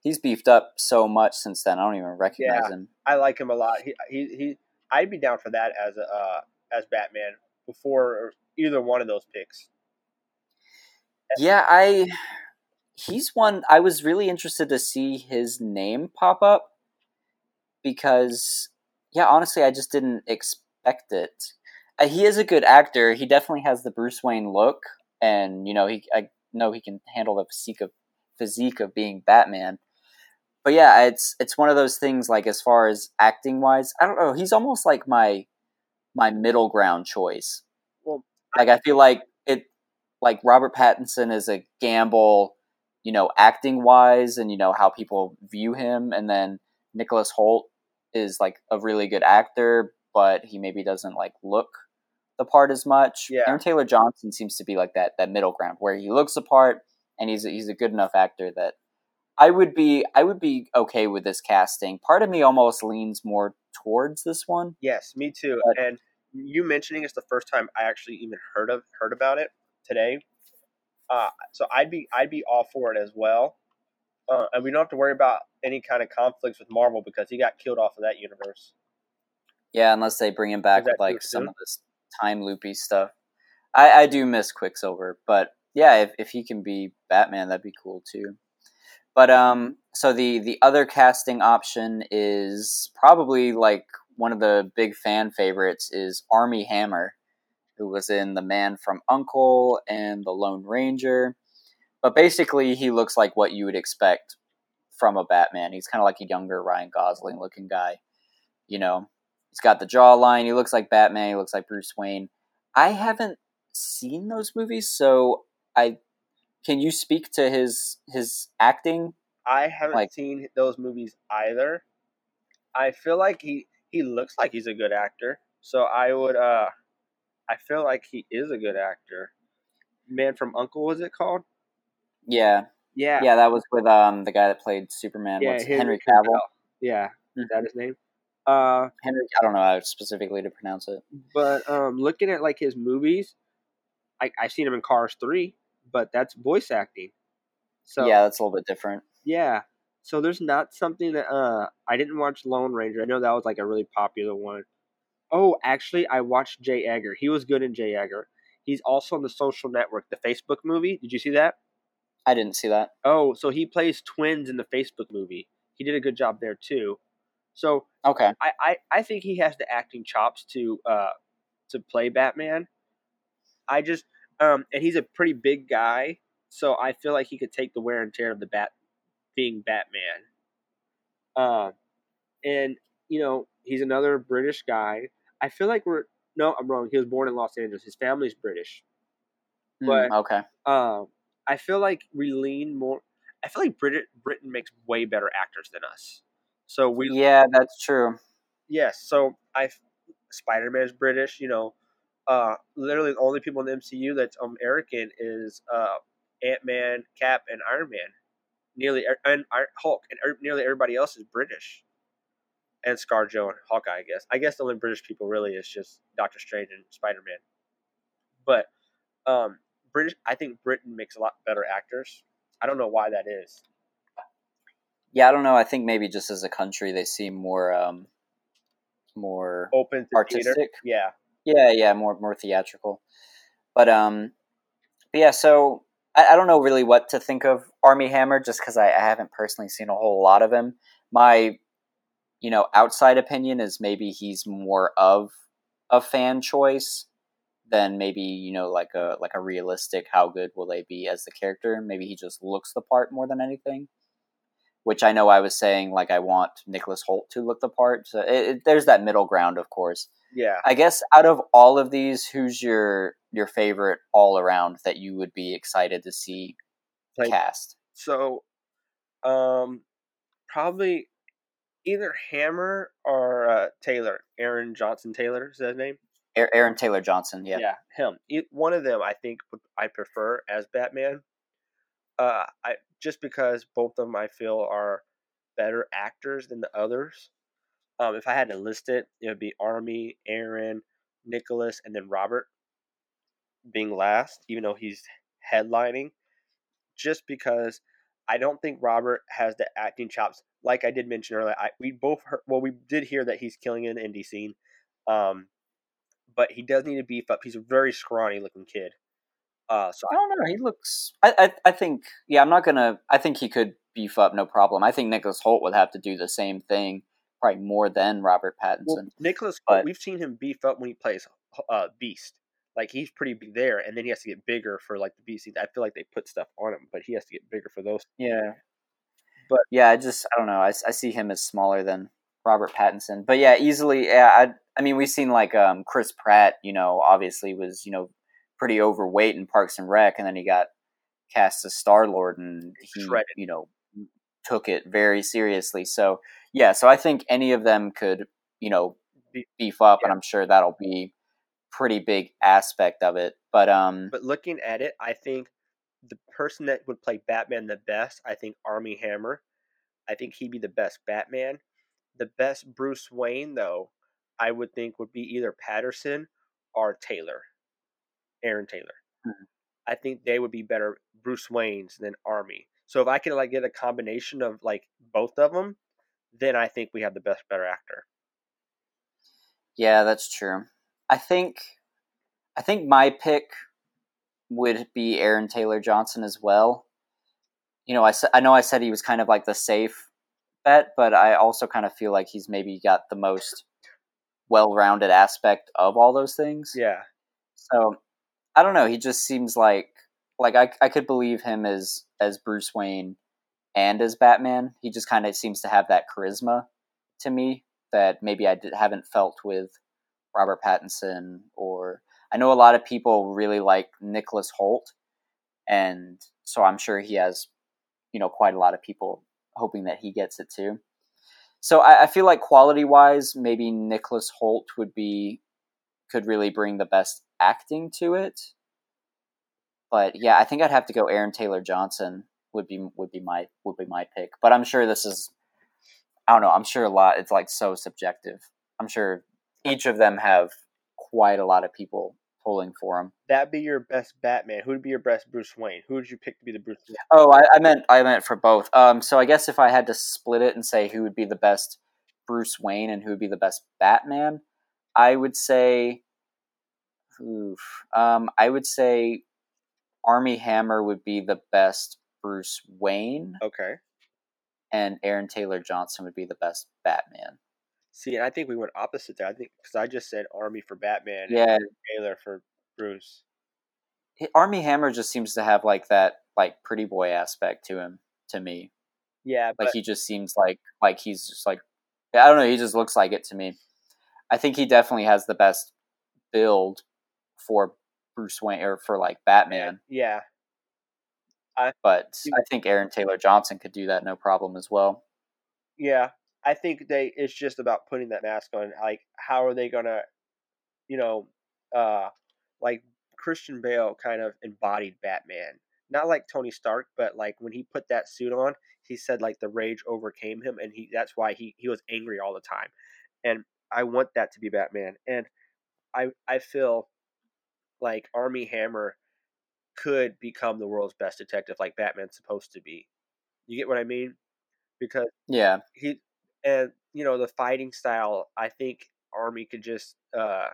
he's beefed up so much since then i don't even recognize Yeah. him I like him a lot. He he, he I'd be down for that as a uh, as Batman before either one of those picks. Yeah, I he's one I was really interested to see his name pop up because yeah, honestly, I just didn't expect it. Uh, he is a good actor. He definitely has the Bruce Wayne look and you know, he I know he can handle the physique of physique of being Batman. But yeah, it's it's one of those things like as far as acting wise, I don't know, he's almost like my my middle ground choice. Well, Like I feel like it like Robert Pattinson is a gamble, you know, acting wise and you know how people view him and then Nicholas Hoult is like a really good actor, but he maybe doesn't like look the part as much. Yeah. Aaron Taylor Johnson seems to be like that that middle ground where he looks the part and he's a, he's a good enough actor that I would be I would be okay with this casting. Part of me almost leans more towards this one. Yes, me too. But- and you mentioning it's the first time I actually even heard of heard about it today. Uh, so I'd be I'd be all for it as well. Uh, and we don't have to worry about any kind of conflicts with Marvel because he got killed off of that universe. Yeah, unless they bring him back with like some soon? of this time loopy stuff. I, I do miss Quicksilver, but yeah, if, if he can be Batman, that'd be cool too. But um, so the the other casting option is probably like one of the big fan favorites is Armie Hammer, who was in The Man from Uncle and The Lone Ranger. But basically, he looks like what you would expect from a Batman. He's kind of like a younger Ryan Gosling looking guy. You know, he's got the jawline. He looks like Batman. He looks like Bruce Wayne. I haven't seen those movies, so I can you speak to his his acting? I haven't Like- seen those movies either. I feel like he he looks like he's a good actor, so I would uh I feel like he is a good actor. Man from Uncle was it called? Yeah, Yeah, Yeah, that was with um the guy that played Superman. yeah, What's Henry Cavill? Yeah, is Mhm. that his name? Uh, Henry, I don't know how specifically to pronounce it. but um, looking at like his movies, I I've seen him in Cars three, but that's voice acting. So yeah, that's a little bit different. Yeah. So there's not something that uh I didn't watch Lone Ranger. I know that was like a really popular one. Oh, actually I watched J. Edgar. He was good in J. Edgar. He's also on the social network, the Facebook movie. Did you see that? I didn't see that. Oh, so he plays twins in the Facebook movie. He did a good job there too. So Okay. I, I, I think he has the acting chops to uh to play Batman. I just um and he's a pretty big guy, so I feel like he could take the wear and tear of the bat being Batman. Um and you know, he's another British guy. I feel like we're no, I'm wrong. He was born in Los Angeles. His family's British. But- Mm, okay. Um I feel like we lean more I feel like Brit- Britain makes way better actors than us. So we Yeah, that's true. Yes, so I Spider Man's British. You know, uh, literally the only people in the MCU that's um American is uh Ant Man, Cap, and Iron Man. Nearly and Hulk, and er- nearly everybody else is British. And Scar ScarJo and Hawkeye, I guess. I guess the only British people really is just Doctor Strange and Spider Man. But um, British, I think Britain makes a lot better actors. I don't know why that is. Yeah, I don't know. I think maybe just as a country, they seem more um more Open to theater. artistic. Yeah. Yeah, yeah, more more theatrical. But um, but yeah. So I, I don't know really what to think of Armie Hammer, just because I, I haven't personally seen a whole lot of him. My, you know, outside opinion is maybe he's more of a fan choice than maybe you know like a like a realistic how good will they be as the character. Maybe he just looks the part more than anything. Which I know I was saying like I want Nicholas Hoult to look the part. So it, it, there's that middle ground, of course. Yeah. I guess out of all of these, who's your your favorite all around that you would be excited to see Like- cast? So, um, probably either Hammer or uh, Taylor. Aaron Johnson Taylor is that his name? Aaron Taylor Johnson, yeah. Yeah, him. E- One of them, I think, I prefer as Batman. Uh, I just because both of them I feel are better actors than the others. Um, if I had to list it, it would be Armie, Aaron, Nicholas, and then Robert being last, even though he's headlining. Just because I don't think Robert has the acting chops. Like I did mention earlier, I, we both heard, well, we did hear that he's killing in the indie scene. Um, but he does need to beef up. He's a very scrawny looking kid. Uh, so I don't know. He looks. I, I I think. Yeah, I'm not gonna. I think he could beef up, no problem. I think Nicholas Hoult would have to do the same thing, probably more than Robert Pattinson. well, Nicholas, but- we've seen him beef up when he plays uh, Beast. Like he's pretty big there, and then he has to get bigger for like the Beast. I feel like they put stuff on him, but he has to get bigger for those. Yeah. But- yeah, I just I don't know. I, I see him as smaller than Robert Pattinson. But yeah, easily. Yeah, I I mean we've seen like um Chris Pratt. You know, obviously was you know pretty overweight in Parks and Rec, and then he got cast as Star Lord, and he Shredded. you know took it very seriously. So yeah, so I think any of them could you know beef up, and. I'm sure that'll be pretty big aspect of it. But um, But looking at it, I think the person that would play Batman the best, I think Armie Hammer. I think he'd be the best Batman. The best Bruce Wayne, though, I would think would be either Patterson or Taylor, Aaron Taylor. Mhm. I think they would be better Bruce Waynes than Armie. So if I can like get a combination of like both of them, then I think we have the best better actor. Yeah, that's true. I think I think my pick would be Aaron Taylor Johnson as well. You know, I, I know I said he was kind of like the safe bet, but I also kind of feel like he's maybe got the most well-rounded aspect of all those things. Yeah, So I don't know. He just seems like like I I could believe him as as Bruce Wayne and as Batman. He just kind of seems to have that charisma to me that maybe I did, haven't felt with Robert Pattinson or I know a lot of people really like Nicholas Hoult, and so I'm sure he has you know quite a lot of people hoping that he gets it too. So I, I feel like quality wise, maybe Nicholas Hoult would be could really bring the best acting to it. But yeah, I think I'd have to go Aaron Taylor Johnson would be would be my would be my pick. But I'm sure this is I don't know. I'm sure a lot. It's like so subjective. I'm sure each of them have quite a lot of people pulling for them. That'd be your best Batman. Who would be your best Bruce Wayne? Who would you pick to be the Bruce? Wayne? Oh, I, I meant I meant for both. Um, so I guess if I had to split it and say who would be the best Bruce Wayne and who would be the best Batman, I would say, oof, um, I would say Armie Hammer would be the best Bruce Wayne, Okay. and Aaron Taylor Johnson would be the best Batman. See, and I think we went opposite there. I think because I just said Armie for Batman, and Yeah, Taylor for Bruce. Armie Hammer just seems to have like that like pretty boy aspect to him to me. Yeah, Like but he just seems like like he's just like I don't know. He just looks like it to me. I think he definitely has the best build for Bruce Wayne or for like Batman. yeah, But I think Aaron Taylor Johnson could do that no problem as well. yeah. I think they. It's just about putting that mask on. Like, how are they gonna, you know, uh, like Christian Bale kind of embodied Batman. Not like Tony Stark, but like when he put that suit on, he said like the rage overcame him, and he that's why he he was angry all the time. And I want that to be Batman. And I I feel like Armie Hammer could become the world's best detective, like Batman's supposed to be. You get what I mean? Because Yeah, he and you know the fighting style i think armie could just uh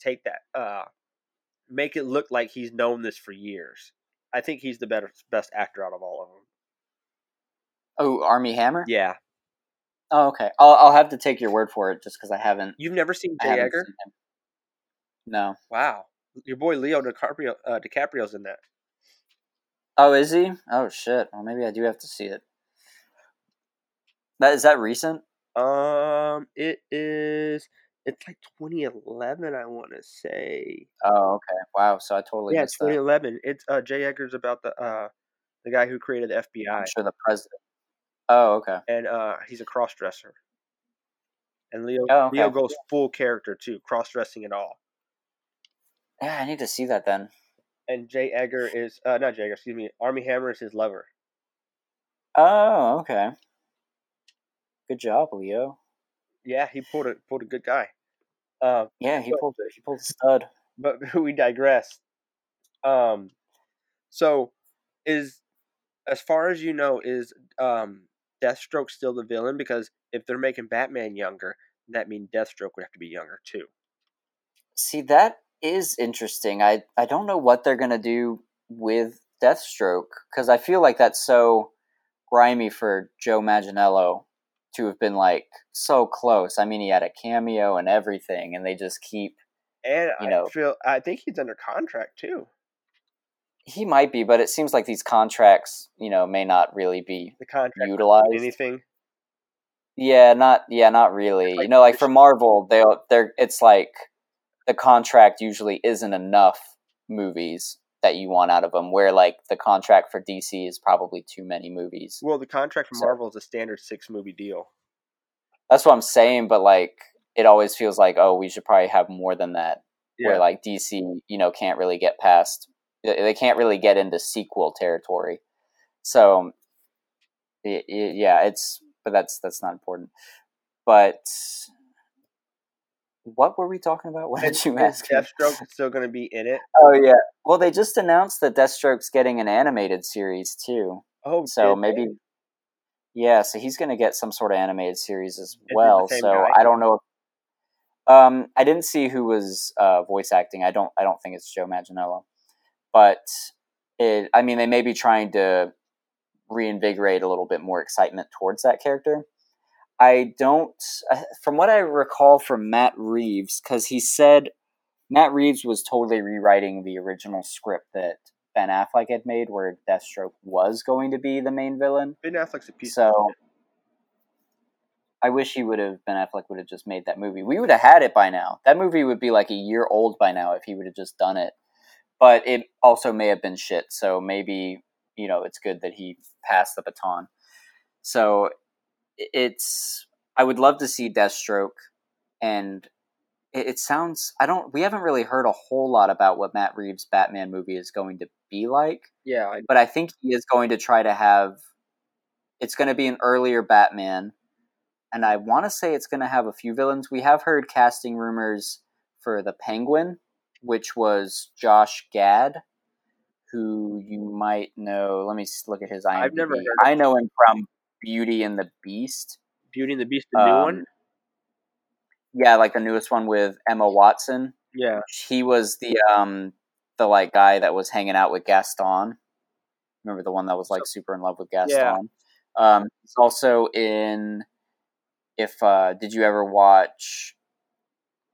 take that uh make it look like he's known this for years i think he's the better best actor out of all of them Oh, Army Hammer. yeah Oh, okay. I'll I'll have to take your word for it just because I haven't. you've never seen I J. haven't Edgar? seen. No. wow your boy leo DiCaprio, uh, DiCaprio's in that Oh, is he? Oh shit. Well, maybe I do have to see it. That is that recent? um it is it's like 2011 i want to say Oh, okay. Wow. So I totally yeah missed that. 2011 it's uh J. Edgar's about the uh the guy who created the fbi I'm sure the president. Oh, okay. and uh, he's a cross dresser. And Leo Oh, okay. Leo goes full character too, cross dressing and all. Yeah, I need to see that then. And J. Edgar is uh, not J. Edgar, excuse me. Army Hammer is his lover. Oh, okay. Good job, Leo. Yeah, he pulled a pulled a good guy. Uh, Yeah, he But- pulled he pulled a stud. but [laughs] we digress. Um, so is as far as you know, is um Deathstroke still the villain? Because if they're making Batman younger, that means Deathstroke would have to be younger too. See, that is interesting. I I don't know what they're gonna do with Deathstroke because I feel like that's so grimy for Joe Manganiello to have been like so close. I mean, he had a cameo and everything, and they just keep. And You I know- feel I think he's under contract too. He might be, but it seems like these contracts, you know, may not really be The contract utilized. anything. Yeah, not yeah, not really. like you know, like for Marvel, they they're it's like the contract usually isn't enough movies that you want out of them. Where like the contract for DC is probably too many movies. Well, the contract for So- Marvel is a standard six movie deal. That's what I'm saying. But like, it always feels like oh, we should probably have more than that. Where like DC, you know, can't really get past. They can't really get into sequel territory. So, y- y- yeah, it's but that's that's not important. But what were we talking about? [laughs] What did you is ask? Deathstroke [laughs] still going to be in it? Oh yeah. Well, they just announced that Deathstroke's getting an animated series too. Oh, So maybe, they? yeah. So he's going to get some sort of animated series as the well. So guy? I don't know. If, um, I didn't see who was uh, voice acting. I don't. I don't think it's Joe Manganiello, but it. I mean, they may be trying to reinvigorate a little bit more excitement towards that character. I don't. From what I recall from Matt Reeves, because he said Matt Reeves was totally rewriting the original script that Ben Affleck had made, where Deathstroke was going to be the main villain. Ben Affleck's a piece. So. I wish he would have Ben Affleck would have just made that movie. We would have had it by now. That movie would be like a year old by now if he would have just done it. But it also may have been shit. So maybe you know it's good that he passed the baton. So it's I would love to see Deathstroke and it, it sounds. I don't. We haven't really heard a whole lot about what Matt Reeves' Batman movie is going to be like, Yeah, I, but I think he is going to try to have. It's going to be an earlier Batman, and I want to say it's going to have a few villains. We have heard casting rumors for the Penguin, which was Josh Gad, who you might know. Let me look at his IMDb. I've never heard of I know him from Beauty and the Beast. Beauty and the Beast, the new Um, one. Yeah, like the newest one with Emma Watson. Yeah, He was the um the like guy that was hanging out with Gaston. Remember the one that was like super in love with Gaston? Um, he's also in. If uh, did you ever watch?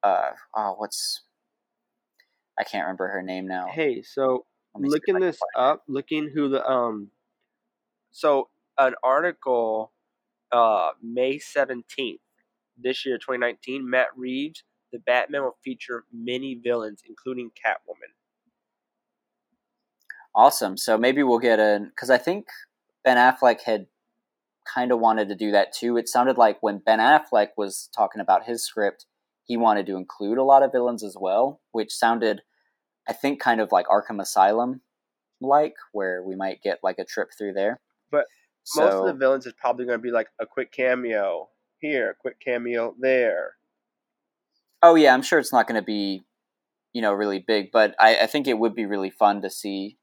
Uh, oh, what's? I can't remember her name now. Hey, so Let me see if looking this up, looking who the um, so an article, uh, May seventeenth, this year, twenty nineteen. Matt Reeves, the Batman will feature many villains, including Catwoman. Awesome. So maybe we'll get a because I think Ben Affleck had kind of wanted to do that too. It sounded like when Ben Affleck was talking about his script, he wanted to include a lot of villains as well, which sounded, I think, kind of like Arkham Asylum like, where we might get like a trip through there. But so, Most of the villains is probably going to be like a quick cameo here, a quick cameo there. oh yeah, I'm sure it's not going to be, you know, really big, but I, I think it would be really fun to see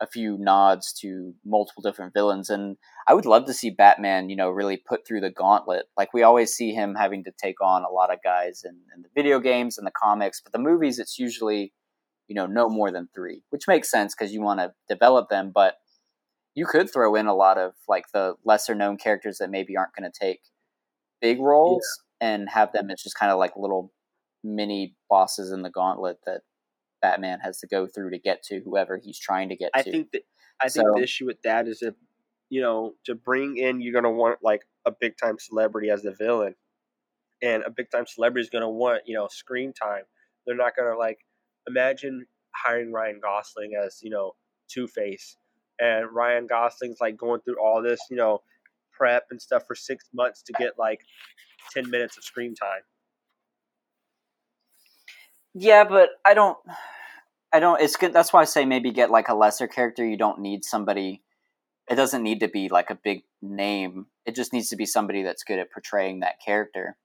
a few nods to multiple different villains and I would love to see Batman, you know, really put through the gauntlet. Like we always see him having to take on a lot of guys in, in the video games and the comics, but the movies it's usually, you know, no more than three, which makes sense because you want to develop them. But you could throw in a lot of like the lesser known characters that maybe aren't going to take big roles and have them as just kind of like little mini bosses in the gauntlet that Batman has to go through to get to whoever he's trying to get I to. think that I think the issue with that is if you know to bring in you're gonna want like a big time celebrity as the villain, and a big time celebrity is gonna want you know screen time. They're not gonna like imagine hiring Ryan Gosling as you know Two Face, and Ryan Gosling's like going through all this you know prep and stuff for six months to get like ten minutes of screen time. Yeah, but I don't. I don't. It's good. That's why I say maybe get like a lesser character. You don't need somebody. It doesn't need to be like a big name. It just needs to be somebody that's good at portraying that character.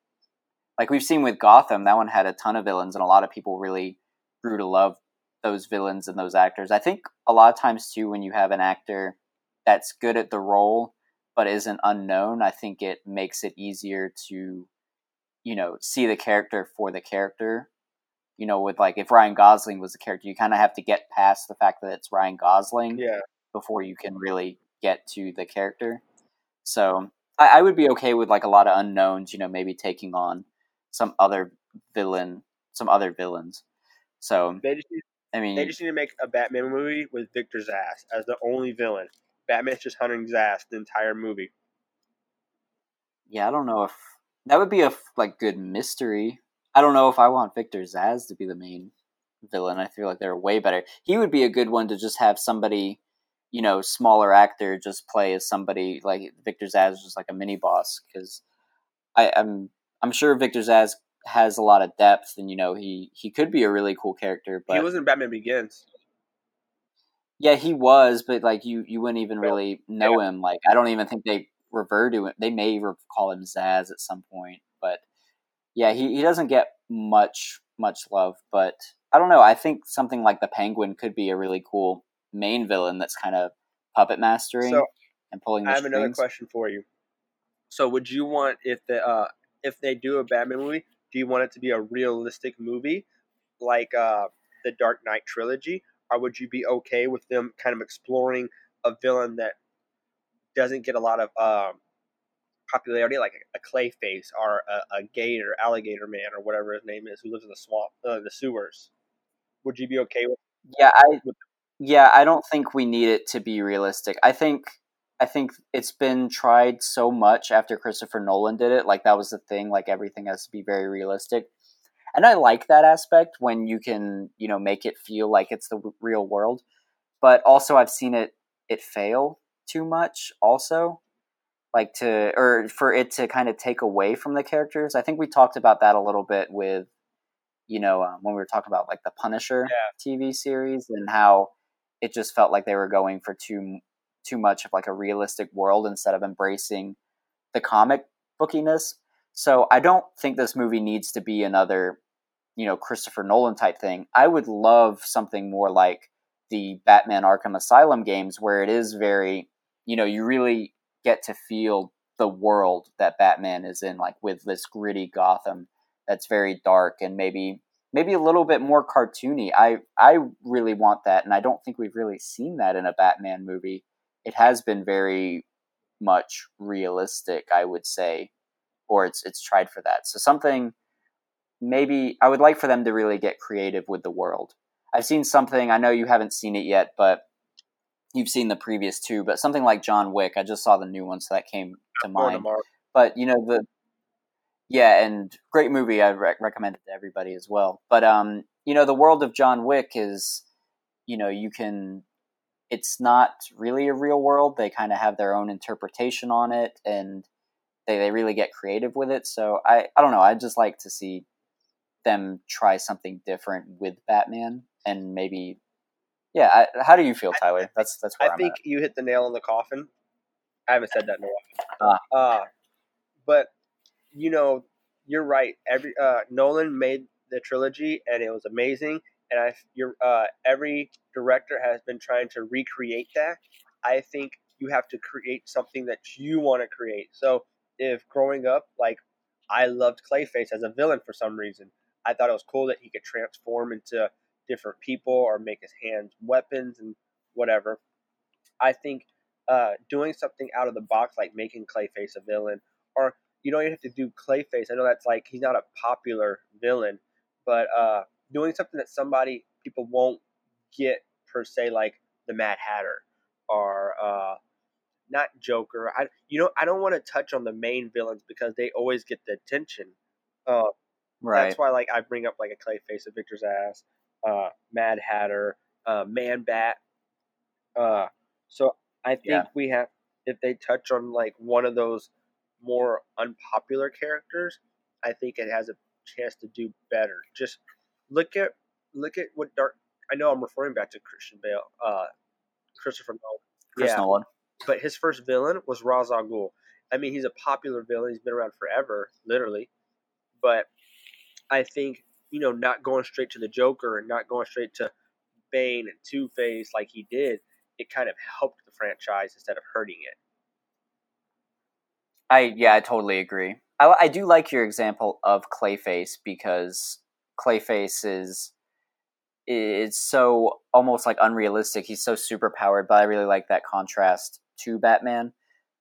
Like we've seen with Gotham, that one had a ton of villains, and a lot of people really grew to love those villains and those actors. I think a lot of times too, when you have an actor that's good at the role but isn't unknown, I think it makes it easier to, you know, see the character for the character you know, with like if Ryan Gosling was the character, you kind of have to get past the fact that it's Ryan Gosling Yeah, before you can really get to the character. So I, I would be okay with like a lot of unknowns, you know, maybe taking on some other villain, some other villains. So they just need, I mean, they just need to make a Batman movie with Victor Zsasz as the only villain. Batman's just hunting Zsasz the entire movie. yeah, I don't know if that would be a like good mystery. I don't know if I want Victor Zsasz to be the main villain. I feel like they're way better. He would be a good one to just have somebody, you know, smaller actor just play as somebody like Victor Zsasz, is just like a mini boss. Because I'm I'm sure Victor Zsasz has a lot of depth, and you know he he could be a really cool character. But he was in Batman Begins. yeah, he was, but like you you wouldn't even really know him. Like I don't even think they refer to him. They may call him Zsasz at some point, but yeah, he, he doesn't get much much love. But I don't know. I think something like the Penguin could be a really cool main villain that's kind of puppet mastering So and pulling. I have another question for you. So would you want if the uh, if they do a Batman movie, do you want it to be a realistic movie like uh, the Dark Knight trilogy, or would you be okay with them kind of exploring a villain that doesn't get a lot of um, popularity, like a, a Clayface or a, a Gator, Alligator Man, or whatever his name is, who lives in the swamp, uh, the sewers? Would you be okay with? Yeah, I with- yeah, I don't think we need it to be realistic. I think I think it's been tried so much after Christopher Nolan did it. Like that was the thing. Like everything has to be very realistic, and I like that aspect when you can you know make it feel like it's the w- real world. But also, I've seen it it fail too much. Also, like to or for it to kind of take away from the characters. I think we talked about that a little bit with you know, um, when we were talking about like the Punisher TV series and how it just felt like they were going for too too much of like a realistic world instead of embracing the comic bookiness. So I don't think this movie needs to be another, you know, Christopher Nolan type thing. I would love something more like the Batman Arkham Asylum games where it is very, you know, you really get to feel the world that Batman is in like with this gritty Gotham that's very dark and maybe maybe a little bit more cartoony. I I really want that and I don't think we've really seen that in a Batman movie. It has been very much realistic, I would say, or it's it's tried for that. So something maybe I would like for them to really get creative with the world. I've seen something, I know you haven't seen it yet, but you've seen the previous two, but something like John Wick, I just saw the new one so that came to mind. But you know the yeah, and great movie. I re- recommend it to everybody as well. But um, you know, the world of John Wick is, you know, you can. It's not really a real world. They kind of have their own interpretation on it, and they they really get creative with it. So I I don't know. I'd just like to see them try something different with Batman, and maybe. Yeah, I, how do you feel, Tyler? That's that's. I I'm think at. you hit the nail on the coffin. I haven't said that in a while. Uh, but you know, you're right. Every uh, Nolan made the trilogy, and it was amazing. And I, uh, every director has been trying to recreate that. I think you have to create something that you want to create. So if growing up, like I loved Clayface as a villain for some reason, I thought it was cool that he could transform into different people or make his hands weapons and whatever. I think uh, doing something out of the box, like making Clayface a villain, or you don't even have to do Clayface. I know that's like he's not a popular villain, but uh, doing something that somebody people won't get per se, like the Mad Hatter or uh, not Joker. I you know I don't want to touch on the main villains because they always get the attention. Uh, right. That's why like I bring up like a Clayface of Victor Zsasz, uh, Mad Hatter, uh, Man Bat. Uh, so I think Yeah. we have if they touch on like one of those more unpopular characters, I think it has a chance to do better. Just look at look at what Dark. I know I'm referring back to Christian Bale, uh, Christopher Nolan. Chris yeah, Nolan. but his first villain was Ra's al Ghul. I mean, he's a popular villain. He's been around forever, literally. But I think you know, not going straight to the Joker and not going straight to Bane and Two Face like he did, it kind of helped the franchise instead of hurting it. I yeah, I totally agree. I, I do like your example of Clayface because Clayface is it's so almost like unrealistic. He's so super powered, but I really like that contrast to Batman.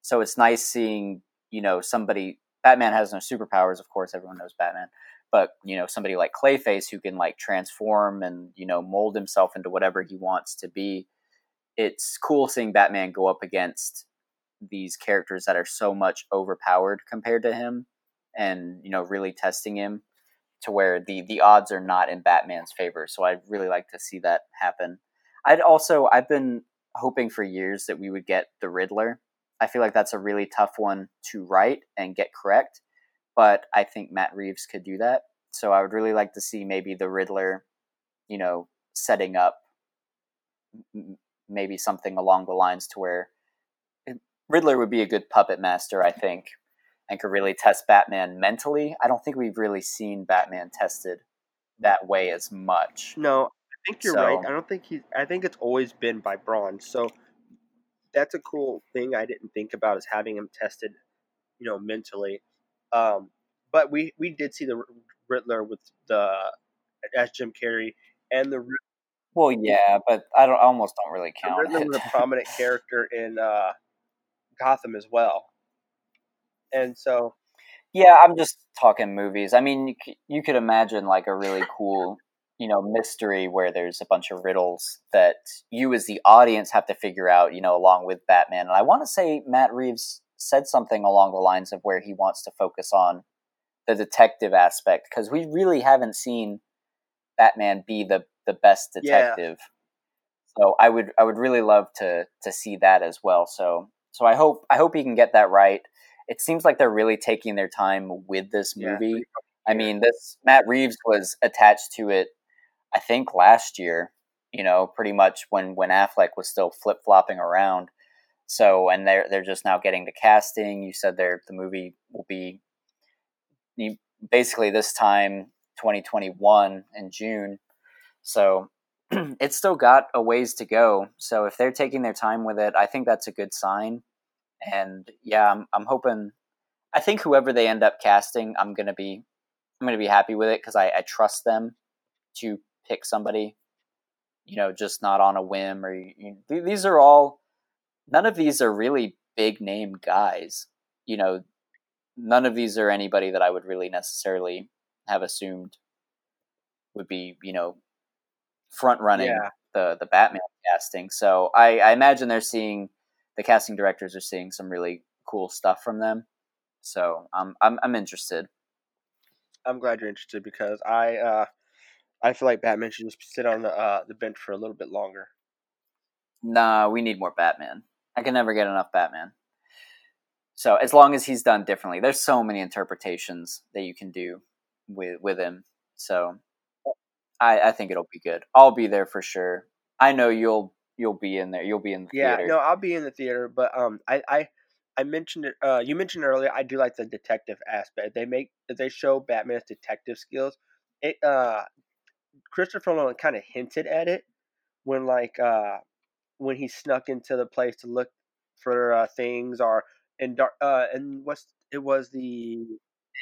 So it's nice seeing you know somebody. Batman has no superpowers, of course. Everyone knows Batman, but you know somebody like Clayface who can like transform and you know mold himself into whatever he wants to be. It's cool seeing Batman go up against these characters that are so much overpowered compared to him and you know really testing him to where the the odds are not in Batman's favor so I'd really like to see that happen. I'd also I've been hoping for years that we would get the Riddler. I feel like that's a really tough one to write and get correct but I think Matt Reeves could do that. So I would really like to see maybe the Riddler you know setting up maybe something along the lines to where eh, Riddler would be a good puppet master, I think, and could really test Batman mentally. I don't think we've really seen Batman tested that way as much. No, I think you're So- right. I don't think he. I think it's always been by brawn. So that's a cool thing I didn't think about is having him tested, you know, mentally. Um, but we we did see the Riddler with the as Jim Carrey and the, Well, yeah, but I don't. I almost don't really the count Riddler was a [laughs] prominent character in uh, Gotham as well. And so yeah, I'm just talking movies. I mean, you, c- you could imagine like a really cool, you know, mystery where there's a bunch of riddles that you as the audience have to figure out, you know, along with Batman. And I want to say Matt Reeves said something along the lines of where he wants to focus on the detective aspect because we really haven't seen Batman be the the best Yeah. detective. So I would I would really love to to see that as well. So so I hope I hope he can get that right. It seems like they're really taking their time with this Yeah. movie I mean, this Matt Reeves was attached to it, I think last year. You know, pretty much when when Affleck was still flip flopping around. So, and they're they're just now getting the casting. You said they're the movie will be basically this time 2021 in June. So [clears throat] it's still got a ways to go. So if they're taking their time with it, I think that's a good sign. And yeah, I'm, I'm hoping. I think whoever they end up casting, I'm gonna be, I'm gonna be happy with it because I, I trust them to pick somebody. You know, just not on a whim or you, these are all. None of these are really big name guys. You know, none of these are anybody that I would really necessarily have assumed would be, you know, front running yeah. the the Batman casting. So I, I imagine they're seeing the casting directors are seeing some really cool stuff from them. So I'm I'm I'm interested. I'm glad you're interested because I uh I feel like Batman should just sit on the uh, the bench for a little bit longer. Nah, we need more Batman. I can never get enough Batman. So as long as he's done differently, there's so many interpretations that you can do with with him. So I, I think it'll be good. I'll be there for sure. I know you'll you'll be in there. You'll be in the yeah, theater. no, I'll be in the theater. But um, I I I mentioned it. Uh, you mentioned earlier. I do like the detective aspect. They make they show Batman's detective skills. It uh, Christopher Nolan kind of hinted at it when like uh when he snuck into the place to look for uh, things or in dark uh and what's it was the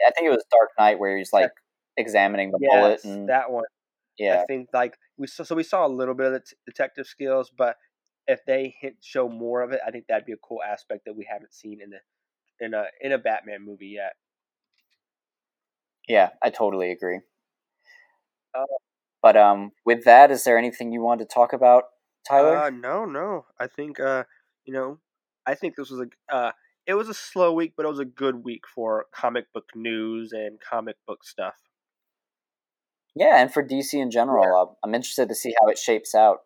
I think it was Dark Knight where he's like examining the yes, bullet and that one. Yeah, I think like we saw, so we saw a little bit of the t- detective skills, but if they hit show more of it, I think that'd be a cool aspect that we haven't seen in the in a in a Batman movie yet. Yeah, I totally agree. Uh, but um, with that, is there anything you want to talk about, Tyler? Uh, no, no. I think uh, you know, I think this was a uh, it was a slow week, but it was a good week for comic book news and comic book stuff. Yeah, and for DC in general, yeah. Uh, I'm interested to see how it shapes out.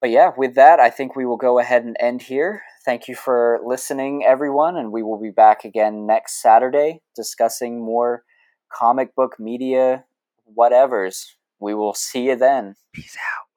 But yeah, with that, I think we will go ahead and end here. Thank you for listening, everyone, and we will be back again next Saturday discussing more comic book media whatevers. We will see you then. Peace out.